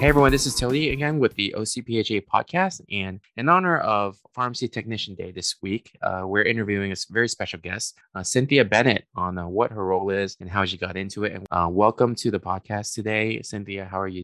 Hey everyone, this is Tilly again with the OCPHA podcast. And in honor of Pharmacy Technician Day this week, uh, we're interviewing a very special guest, uh, Cynthia Bennett, on uh, what her role is and how she got into it. And uh, welcome to the podcast today. Cynthia, how are you?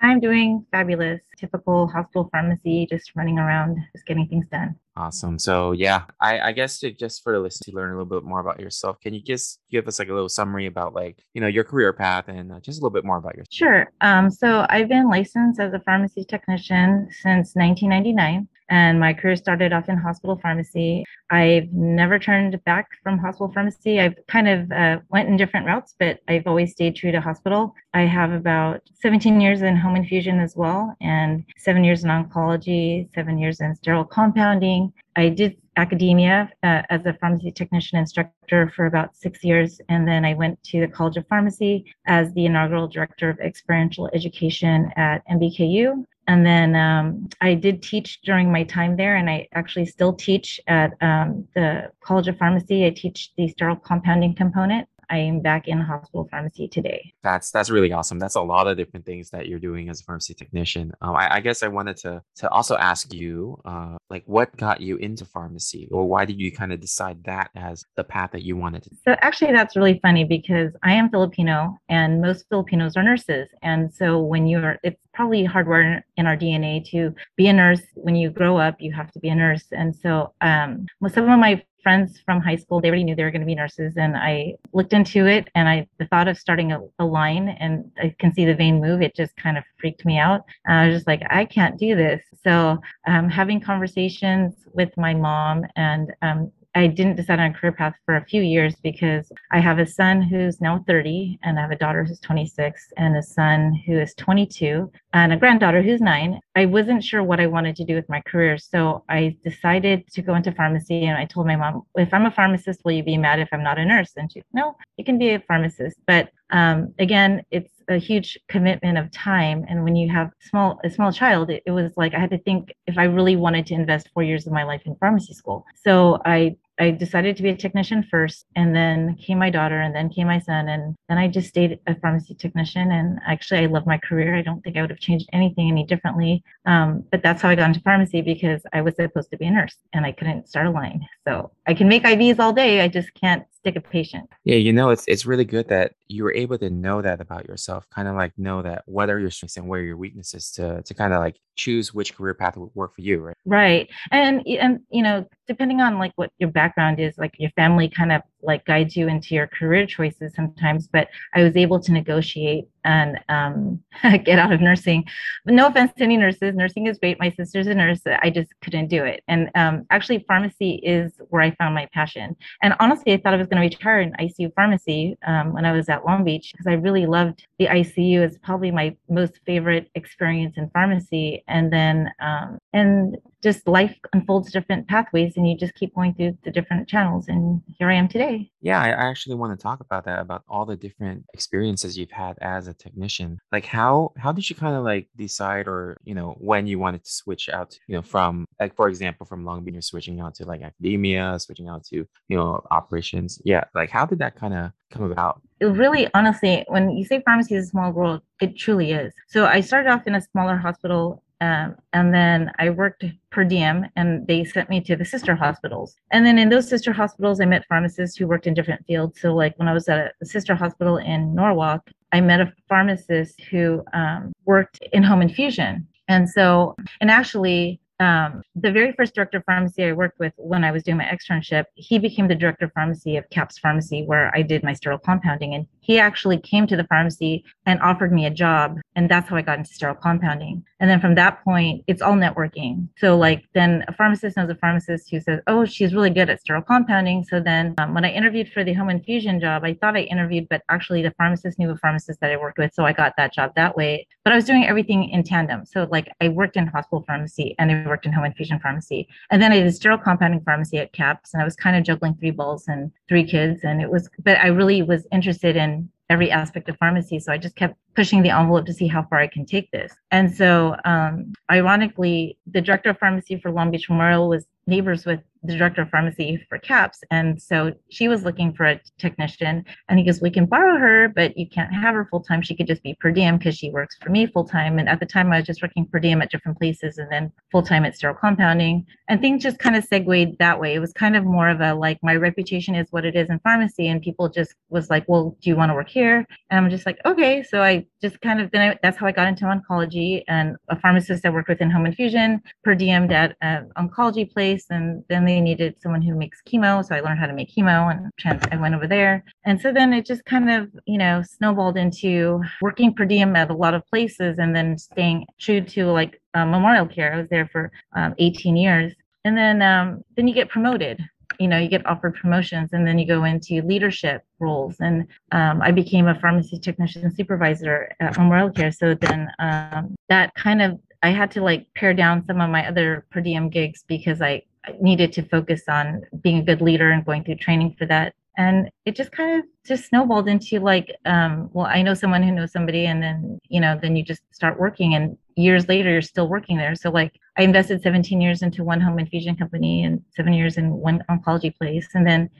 I'm doing fabulous. Typical hospital pharmacy, just running around, just getting things done. Awesome. So yeah, I, I guess to, just for the listeners to learn a little bit more about yourself, can you just give us like a little summary about like you know your career path and uh, just a little bit more about yourself? Sure. Um, so I've been licensed as a pharmacy technician since 1999 and my career started off in hospital pharmacy. I've never turned back from hospital pharmacy. I've kind of uh, went in different routes, but I've always stayed true to hospital. I have about 17 years in home infusion as well, and seven years in oncology, seven years in sterile compounding. I did academia uh, as a pharmacy technician instructor for about six years. And then I went to the College of Pharmacy as the inaugural director of experiential education at MBKU. And then um, I did teach during my time there, and I actually still teach at um, the College of Pharmacy. I teach the sterile compounding component. I am back in hospital pharmacy today. That's that's really awesome. That's a lot of different things that you're doing as a pharmacy technician. Um, I, I, guess I wanted to to also ask you, uh, like, what got you into pharmacy, or why did you kind of decide that as the path that you wanted to? So actually, that's really funny because I am Filipino, and most Filipinos are nurses, and so when you're, it's probably hardwired in our DNA to be a nurse. When you grow up, you have to be a nurse, and so um, some of my friends from high school they already knew they were going to be nurses and i looked into it and i the thought of starting a, a line and i can see the vein move it just kind of freaked me out. And i was just like i can't do this. So um, having conversations with my mom and um, I didn't decide on a career path for a few years because I have a son who's now 30 and I have a daughter who's 26 and a son who is 22 and a granddaughter who's nine. I wasn't sure what I wanted to do with my career. So I decided to go into pharmacy and I told my mom, if I'm a pharmacist, will you be mad if I'm not a nurse? And she, no, you can be a pharmacist. But um, again, it's a huge commitment of time. And when you have small a small child, it, it was like I had to think if I really wanted to invest four years of my life in pharmacy school. So I I decided to be a technician first, and then came my daughter, and then came my son, and then I just stayed a pharmacy technician. And actually, I love my career. I don't think I would have changed anything any differently. Um, but that's how I got into pharmacy because I was supposed to be a nurse, and I couldn't start a line. So I can make IVs all day. I just can't stick a patient. Yeah, you know, it's it's really good that you were able to know that about yourself, kind of like know that what are your strengths and where are your weaknesses to to kind of like choose which career path would work for you, right? Right. And and you know, depending on like what your background is, like your family kind of like guides you into your career choices sometimes, but I was able to negotiate and um, get out of nursing. But no offense to any nurses, nursing is great. My sister's a nurse. I just couldn't do it. And um, actually, pharmacy is where I found my passion. And honestly, I thought I was going to retire in ICU pharmacy um, when I was at Long Beach because I really loved the ICU. It's probably my most favorite experience in pharmacy. And then, um, and just life unfolds different pathways and you just keep going through the different channels. And here i am today. Yeah i actually want to talk about that about all the different experiences you've had as a technician. Like how how did you kind of like decide or you know when you wanted to switch out you know from like for example from long beach you're switching out to like academia switching out to you know operations? Yeah like how did that kind of come about? It really honestly when you say pharmacy is a small world it truly is. So i started off in a smaller hospital um, and then I worked per diem and they sent me to the sister hospitals. And then in those sister hospitals, I met pharmacists who worked in different fields. So, like when I was at a sister hospital in Norwalk, I met a pharmacist who um, worked in home infusion. And so, and actually, um, the very first director of pharmacy I worked with when I was doing my externship, he became the director of pharmacy of CAPS Pharmacy, where I did my sterile compounding. And he actually came to the pharmacy and offered me a job. And that's how I got into sterile compounding. And then from that point, it's all networking. So, like, then a pharmacist knows a pharmacist who says, Oh, she's really good at sterile compounding. So then um, when I interviewed for the home infusion job, I thought I interviewed, but actually the pharmacist knew a pharmacist that I worked with. So I got that job that way. But I was doing everything in tandem. So, like, I worked in hospital pharmacy and I worked in home infusion pharmacy. And then I did sterile compounding pharmacy at CAPS. And I was kind of juggling three balls and three kids. And it was, but I really was interested in every aspect of pharmacy. So I just kept pushing the envelope to see how far I can take this. And so, um, ironically, the director of pharmacy for Long Beach Memorial was neighbors with the director of pharmacy for CAPS. And so she was looking for a technician. And he goes, We can borrow her, but you can't have her full time. She could just be per diem because she works for me full time. And at the time, I was just working per diem at different places and then full time at sterile compounding. And things just kind of segued that way. It was kind of more of a like, my reputation is what it is in pharmacy. And people just was like, Well, do you want to work here? And I'm just like, Okay. So I just kind of, then I, that's how I got into oncology and a pharmacist I worked with in home infusion, per diem at an oncology place. And then they needed someone who makes chemo. So I learned how to make chemo and trans- I went over there. And so then it just kind of, you know, snowballed into working per diem at a lot of places and then staying true to like uh, memorial care. I was there for um, 18 years. And then, um, then you get promoted you know you get offered promotions and then you go into leadership roles and um, i became a pharmacy technician supervisor at memorial care so then um, that kind of i had to like pare down some of my other per diem gigs because i needed to focus on being a good leader and going through training for that. And it just kind of just snowballed into like um, well i know someone who knows somebody and then you know then you just start working and years later you're still working there. So like i invested 17 years into one home infusion company and seven years in one oncology place. And then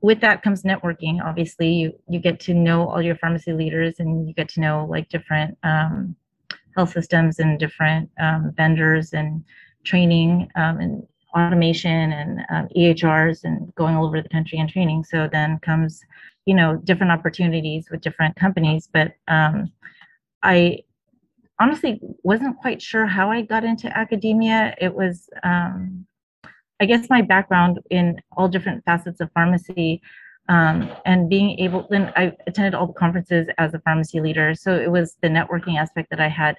with that comes networking. Obviously you you get to know all your pharmacy leaders and you get to know like different um, health systems and different um, vendors and training um, and automation and um, EHRs and going all over the country and training. So then comes, you know, different opportunities with different companies. But um, I honestly wasn't quite sure how I got into academia. It was, um, I guess, my background in all different facets of pharmacy. Um, and being able then i attended all the conferences as a pharmacy leader so it was the networking aspect that i had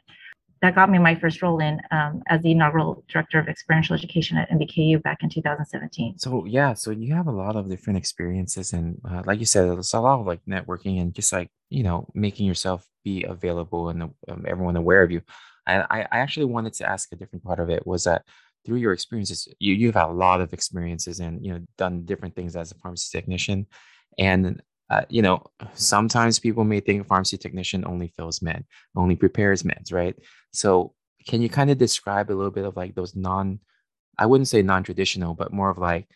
that got me my first role in um, as the inaugural director of experiential education at MBKU back in 2017. So yeah, so you have a lot of different experiences, and uh, like you said, it's a lot of like networking and just like you know making yourself be available and um, everyone aware of you. I, I actually wanted to ask a different part of it was that through your experiences, you you've had a lot of experiences and you know done different things as a pharmacy technician, and uh, you know, sometimes people may think a pharmacy technician only fills med, only prepares meds, right? So, can you kind of describe a little bit of like those non, I wouldn't say non traditional, but more of like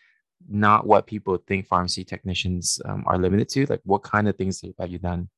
not what people think pharmacy technicians um, are limited to? Like, what kind of things have you done?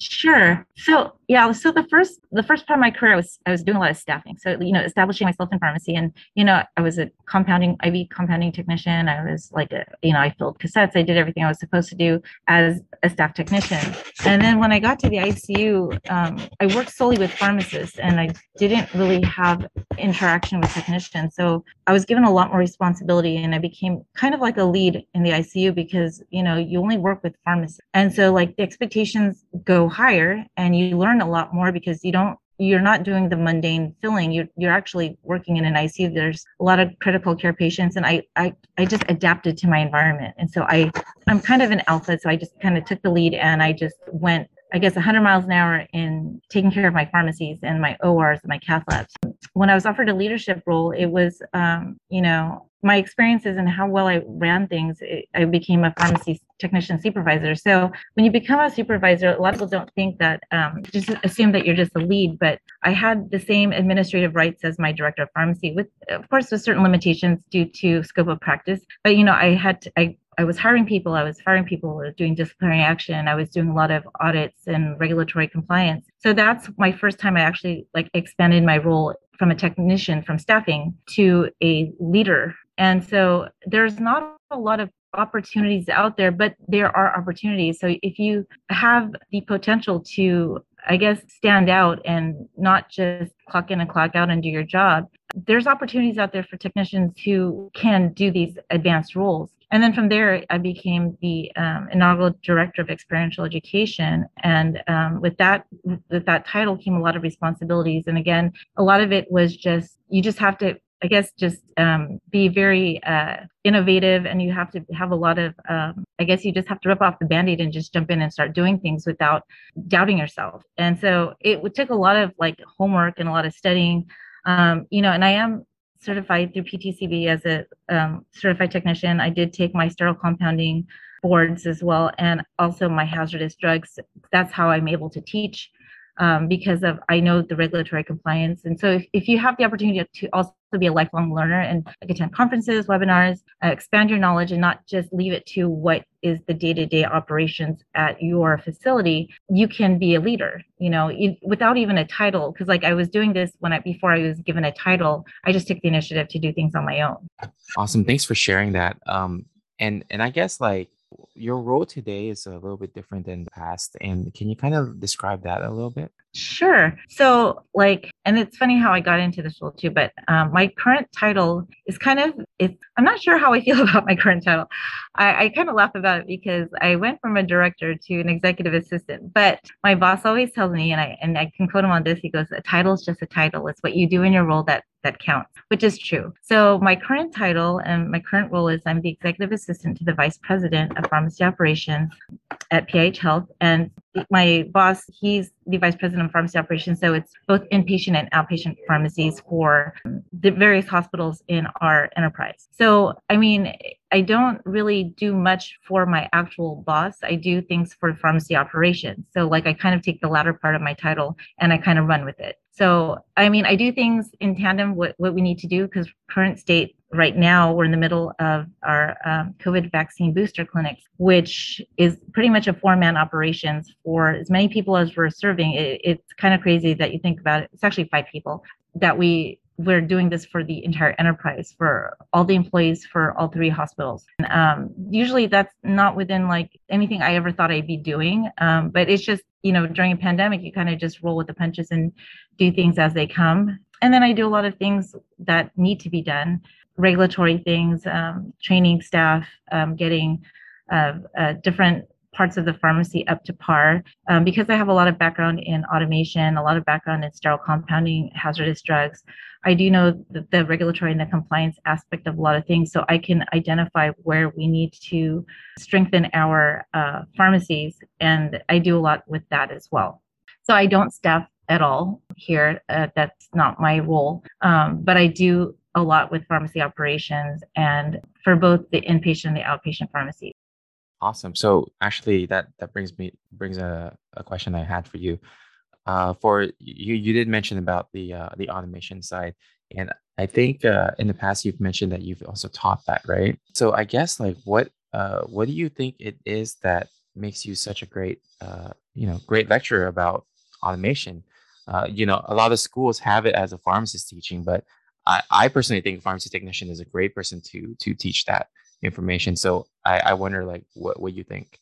Sure. So yeah, so the first the first part of my career was I was doing a lot of staffing. So you know, establishing myself in pharmacy, and you know, I was a compounding IV compounding technician. I was like a you know, I filled cassettes. I did everything I was supposed to do as a staff technician. And then when I got to the ICU, um, I worked solely with pharmacists, and I didn't really have interaction with technicians. So I was given a lot more responsibility, and I became kind of like a lead in the ICU because you know you only work with pharmacists, and so like the expectations go higher and you learn a lot more because you don't you're not doing the mundane filling. You're, you're actually working in an icu there's a lot of critical care patients and I, I i just adapted to my environment. And so i i'm kind of an alpha so i just kind of took the lead and i just went I guess 100 miles an hour in taking care of my pharmacies and my ORs and my cath labs. When I was offered a leadership role, it was, um, you know, my experiences and how well I ran things, it, I became a pharmacy technician supervisor. So when you become a supervisor, a lot of people don't think that, um, just assume that you're just a lead, but I had the same administrative rights as my director of pharmacy with, of course, with certain limitations due to scope of practice. But, you know, I had, to, I, I was hiring people, I was firing people, doing disciplinary action, I was doing a lot of audits and regulatory compliance. So that's my first time I actually like expanded my role from a technician from staffing to a leader and so there's not a lot of opportunities out there, but there are opportunities. So if you have the potential to, I guess, stand out and not just clock in and clock out and do your job, there's opportunities out there for technicians who can do these advanced roles. And then from there, I became the um, inaugural director of experiential education. And um, with that, with that title came a lot of responsibilities. And again, a lot of it was just you just have to I guess just um, be very uh, innovative, and you have to have a lot of. Um, I guess you just have to rip off the band-aid and just jump in and start doing things without doubting yourself. And so it take a lot of like homework and a lot of studying. Um, you know, and I am certified through PTCB as a um, certified technician. I did take my sterile compounding boards as well, and also my hazardous drugs. That's how I'm able to teach um, because of I know the regulatory compliance. And so if, if you have the opportunity to also be a lifelong learner and like attend conferences, webinars, uh, expand your knowledge and not just leave it to what is the day-to-day operations at your facility, you can be a leader, you know, it, without even a title. Cause like I was doing this when I, before I was given a title, I just took the initiative to do things on my own. Awesome. Thanks for sharing that. Um, and, and I guess like your role today is a little bit different than the past. And can you kind of describe that a little bit? Sure. So, like, and it's funny how I got into this role too, but um, my current title is kind of, it's, I'm not sure how I feel about my current title. I, I kind of laugh about it because I went from a director to an executive assistant, but my boss always tells me, and I, and I can quote him on this, he goes, a title is just a title. It's what you do in your role that that counts, which is true. So my current title and my current role is I'm the executive assistant to the vice president of pharmacy operations at PIH Health. And my boss, he's the vice president of pharmacy operations. So it's both inpatient and outpatient pharmacies for the various hospitals in our enterprise. So, I mean, I don't really do much for my actual boss. I do things for pharmacy operations. So, like, I kind of take the latter part of my title and I kind of run with it. So, I mean, I do things in tandem with what we need to do because current state right now we're in the middle of our um, COVID vaccine booster clinics, which is pretty much a four-man operations for as many people as we're serving. It, it's kind of crazy that you think about it. It's actually five people that we we're doing this for the entire enterprise for all the employees for all three hospitals. And, um, usually that's not within like anything I ever thought I'd be doing. Um, but it's just, you know, during a pandemic, you kind of just roll with the punches and do things as they come. And then I do a lot of things that need to be done, regulatory things, um, training staff, um, getting uh, uh, different parts of the pharmacy up to par um, because I have a lot of background in automation, a lot of background in sterile compounding, hazardous drugs. I do know the, the regulatory and the compliance aspect of a lot of things, so I can identify where we need to strengthen our uh, pharmacies, and I do a lot with that as well. So I don't staff at all here. Uh, that's not my role, um, but I do a lot with pharmacy operations and for both the inpatient and the outpatient pharmacy. Awesome. So actually, that that brings me brings a, a question I had for you. Uh, for you, you did mention about the uh, the automation side, and I think uh, in the past you've mentioned that you've also taught that, right? So I guess like what uh, what do you think it is that makes you such a great uh, you know great lecturer about automation? Uh, you know, a lot of schools have it as a pharmacist teaching, but I, I personally think pharmacy technician is a great person to to teach that information. So I, I wonder like what what you think.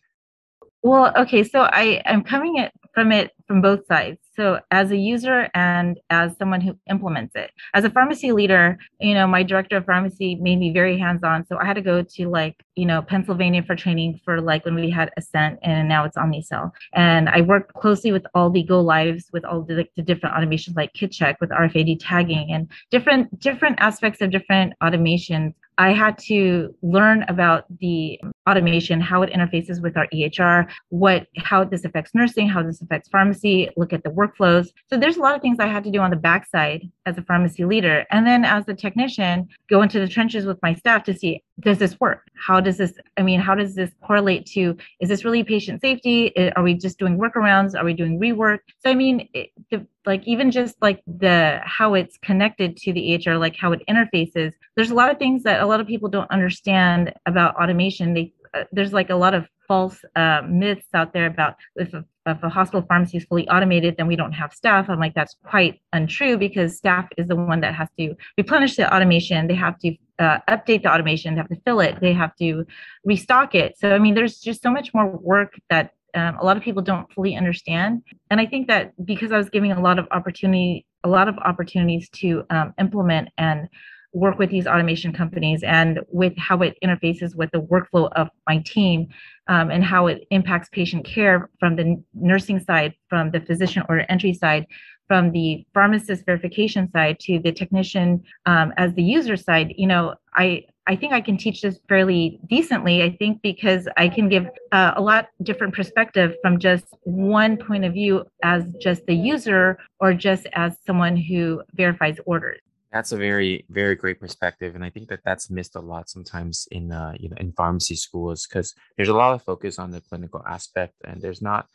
Well, okay, so I I'm coming at from it from both sides. So as a user and as someone who implements it. As a pharmacy leader, you know, my director of pharmacy made me very hands-on. So I had to go to like, you know, Pennsylvania for training for like when we had Aesynt and now it's Omnicell. And I worked closely with all the go lives with all the, the different automations like KitCheck with RFID tagging and different different aspects of different automations I had to learn about the automation, how it interfaces with our EHR, what how this affects nursing, how this affects pharmacy, look at the workflows. So there's a lot of things I had to do on the backside as a pharmacy leader. And then as a technician, go into the trenches with my staff to see does this work? How does this, I mean, how does this correlate to, is this really patient safety? Are we just doing workarounds? Are we doing rework? So, I mean, it, the, like even just like the, how it's connected to the EHR, like how it interfaces, there's a lot of things that a lot of people don't understand about automation. They, uh, there's like a lot of false uh, myths out there about if a, if a hospital pharmacy is fully automated, then we don't have staff. I'm like, that's quite untrue because staff is the one that has to replenish the automation. They have to uh, update the automation, they have to fill it, they have to restock it. So, I mean, there's just so much more work that um, a lot of people don't fully understand. And I think that because I was giving a lot of opportunity, a lot of opportunities to um, implement and work with these automation companies and with how it interfaces with the workflow of my team um, and how it impacts patient care from the nursing side, from the physician order entry side, from the pharmacist verification side to the technician um, as the user side, you know, I I think I can teach this fairly decently. I think because I can give uh, a lot different perspective from just one point of view as just the user or just as someone who verifies orders. That's a very very great perspective, and I think that that's missed a lot sometimes in uh, you know in pharmacy schools because there's a lot of focus on the clinical aspect, and there's not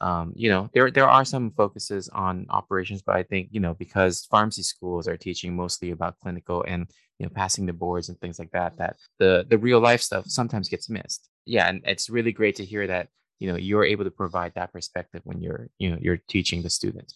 um, you know, there there are some focuses on operations, but I think you know because pharmacy schools are teaching mostly about clinical and you know passing the boards and things like that, that the the real life stuff sometimes gets missed. Yeah, and it's really great to hear that you know you're able to provide that perspective when you're you know you're teaching the students.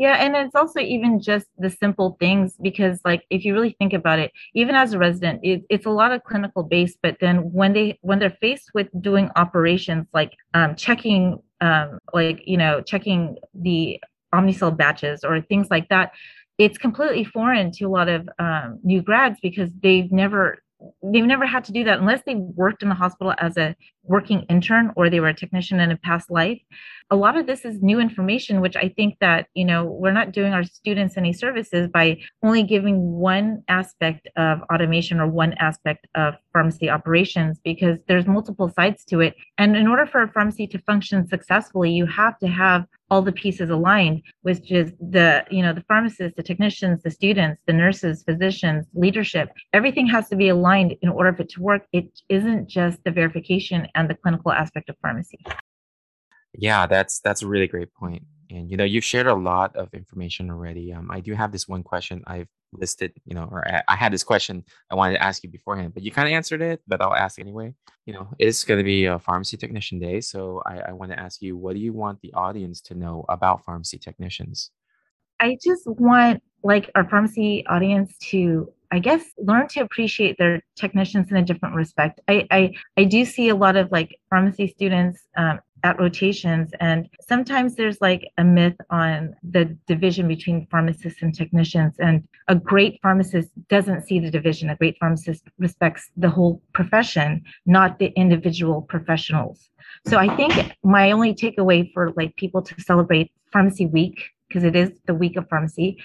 Yeah, and it's also even just the simple things because, like, if you really think about it, even as a resident, it, it's a lot of clinical based. But then when they when they're faced with doing operations like um, checking, um, like you know, checking the Omnicell batches or things like that, it's completely foreign to a lot of um, new grads because they've never they've never had to do that unless they worked in the hospital as a working intern or they were a technician in a past life a lot of this is new information which i think that you know we're not doing our students any services by only giving one aspect of automation or one aspect of pharmacy operations because there's multiple sides to it. And in order for a pharmacy to function successfully you have to have all the pieces aligned which is the you know the pharmacists the technicians the students the nurses physicians leadership. Everything has to be aligned in order for it to work. It isn't just the verification and the clinical aspect of pharmacy yeah, that's that's a really great point. And you know, you've shared a lot of information already. Um, I do have this one question I've listed, you know, or I, I had this question I wanted to ask you beforehand, but you kind of answered it, but I'll ask anyway. You know, it's going to be a pharmacy technician day. So I, I want to ask you, what do you want the audience to know about pharmacy technicians? I just want like our pharmacy audience to I guess learn to appreciate their technicians in a different respect. I I, I do see a lot of like pharmacy students um, at rotations, and sometimes there's like a myth on the division between pharmacists and technicians. And a great pharmacist doesn't see the division. A great pharmacist respects the whole profession, not the individual professionals. So I think my only takeaway for like people to celebrate Pharmacy Week because it is the week of pharmacy.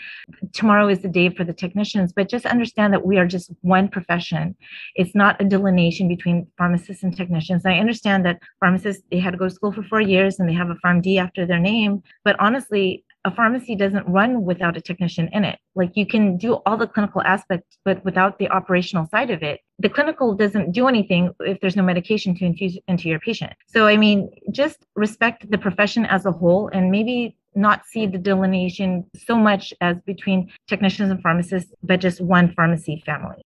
Tomorrow is the day for the technicians, but just understand that we are just one profession. It's not a delineation between pharmacists and technicians. I understand that pharmacists, they had to go to school for four years and they have a PharmD after their name, but honestly, a pharmacy doesn't run without a technician in it. Like you can do all the clinical aspects, but without the operational side of it, the clinical doesn't do anything if there's no medication to infuse into your patient. So, I mean, just respect the profession as a whole and maybe not see the delineation so much as between technicians and pharmacists, but just one pharmacy family.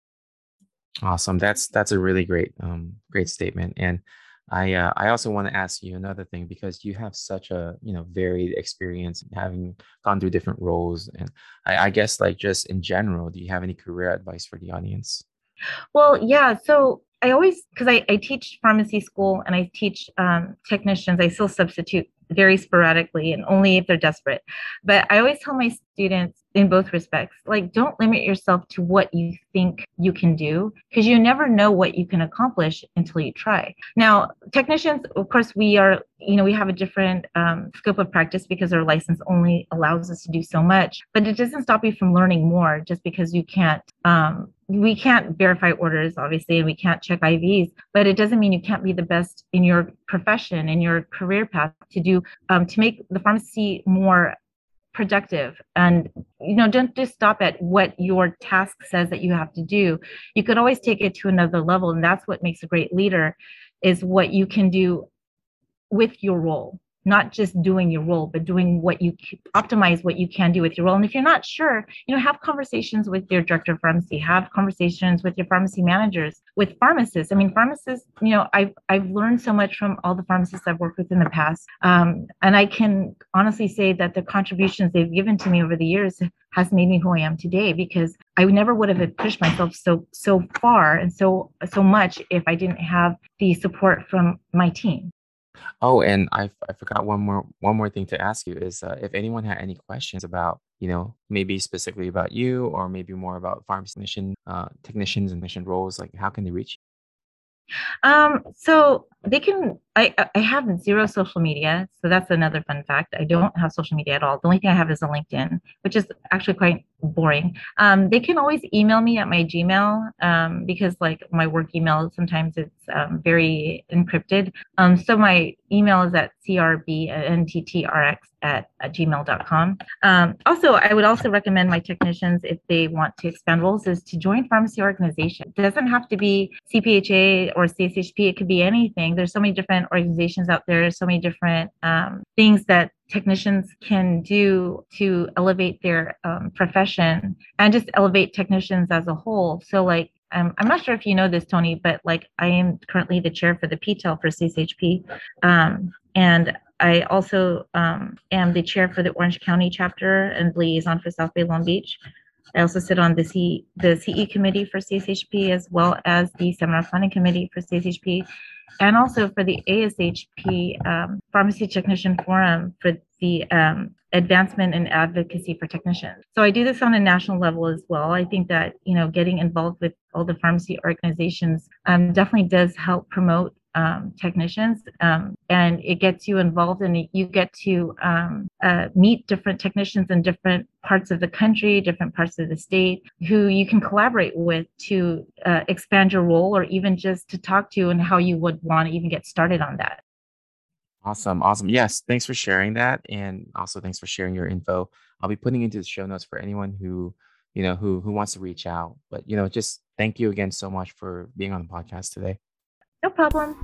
Awesome. That's that's a really great um, great statement. And I uh, I also want to ask you another thing because you have such a you know varied experience having gone through different roles, and I, I guess like just in general, do you have any career advice for the audience? Well, yeah. So I always because I, I teach pharmacy school and I teach um, technicians. I still substitute very sporadically and only if they're desperate. But I always tell my students in both respects like don't limit yourself to what you think you can do because you never know what you can accomplish until you try now technicians of course we are you know we have a different um, scope of practice because our license only allows us to do so much but it doesn't stop you from learning more just because you can't um, we can't verify orders obviously and we can't check ivs but it doesn't mean you can't be the best in your profession in your career path to do um, to make the pharmacy more productive. And you know don't just stop at what your task says that you have to do. You could always take it to another level and that's what makes a great leader is what you can do with your role not just doing your role, but doing what you optimize what you can do with your role. And if you're not sure, you know, have conversations with your director of pharmacy, have conversations with your pharmacy managers, with pharmacists. I mean, pharmacists, you know, I've I've learned so much from all the pharmacists I've worked with in the past, um, and I can honestly say that the contributions they've given to me over the years has made me who I am today because I never would have pushed myself so so far and so so much if I didn't have the support from my team. Oh, and I I forgot one more one more thing to ask you is uh, if anyone had any questions about you know maybe specifically about you or maybe more about pharmacy technician uh, technicians and mission roles like how can they reach you? Um, so they can I I have zero social media, so that's another fun fact. I don't have social media at all. The only thing I have is a LinkedIn, which is actually quite boring. Um, they can always email me at my Gmail um, because like my work email sometimes it's um, very encrypted. Um, so my email is at crbnttrx at, at gmail.com. Um, also, I would also recommend my technicians if they want to expand roles is to join pharmacy organization. It doesn't have to be CPHA or CSHP. It could be anything. There's so many different different organizations out there, so many different um, things that technicians can do to elevate their um, profession and just elevate technicians as a whole. So, like, um, I'm not sure if you know this, Tony, but like, I am currently the chair for the PTEL for CSHP. Um, and I also um, am the chair for the Orange County chapter and liaison for South Bay Long Beach. I also sit on the C, the CE committee for CSHP as well as the seminar planning committee for CSHP and also for the ASHP um, Pharmacy Technician Forum for the um, advancement and advocacy for technicians. So I do this on a national level as well. I think that you know getting involved with all the pharmacy organizations um, definitely does help promote um, technicians um, and it gets you involved and you get to um, uh, meet different technicians in different parts of the country different parts of the state who you can collaborate with to uh, expand your role or even just to talk to and how you would want to even get started on that. Awesome awesome. Yes thanks for sharing that and also thanks for sharing your info. I'll be putting into the show notes for anyone who you know who who wants to reach out but you know just thank you again so much for being on the podcast today no problem.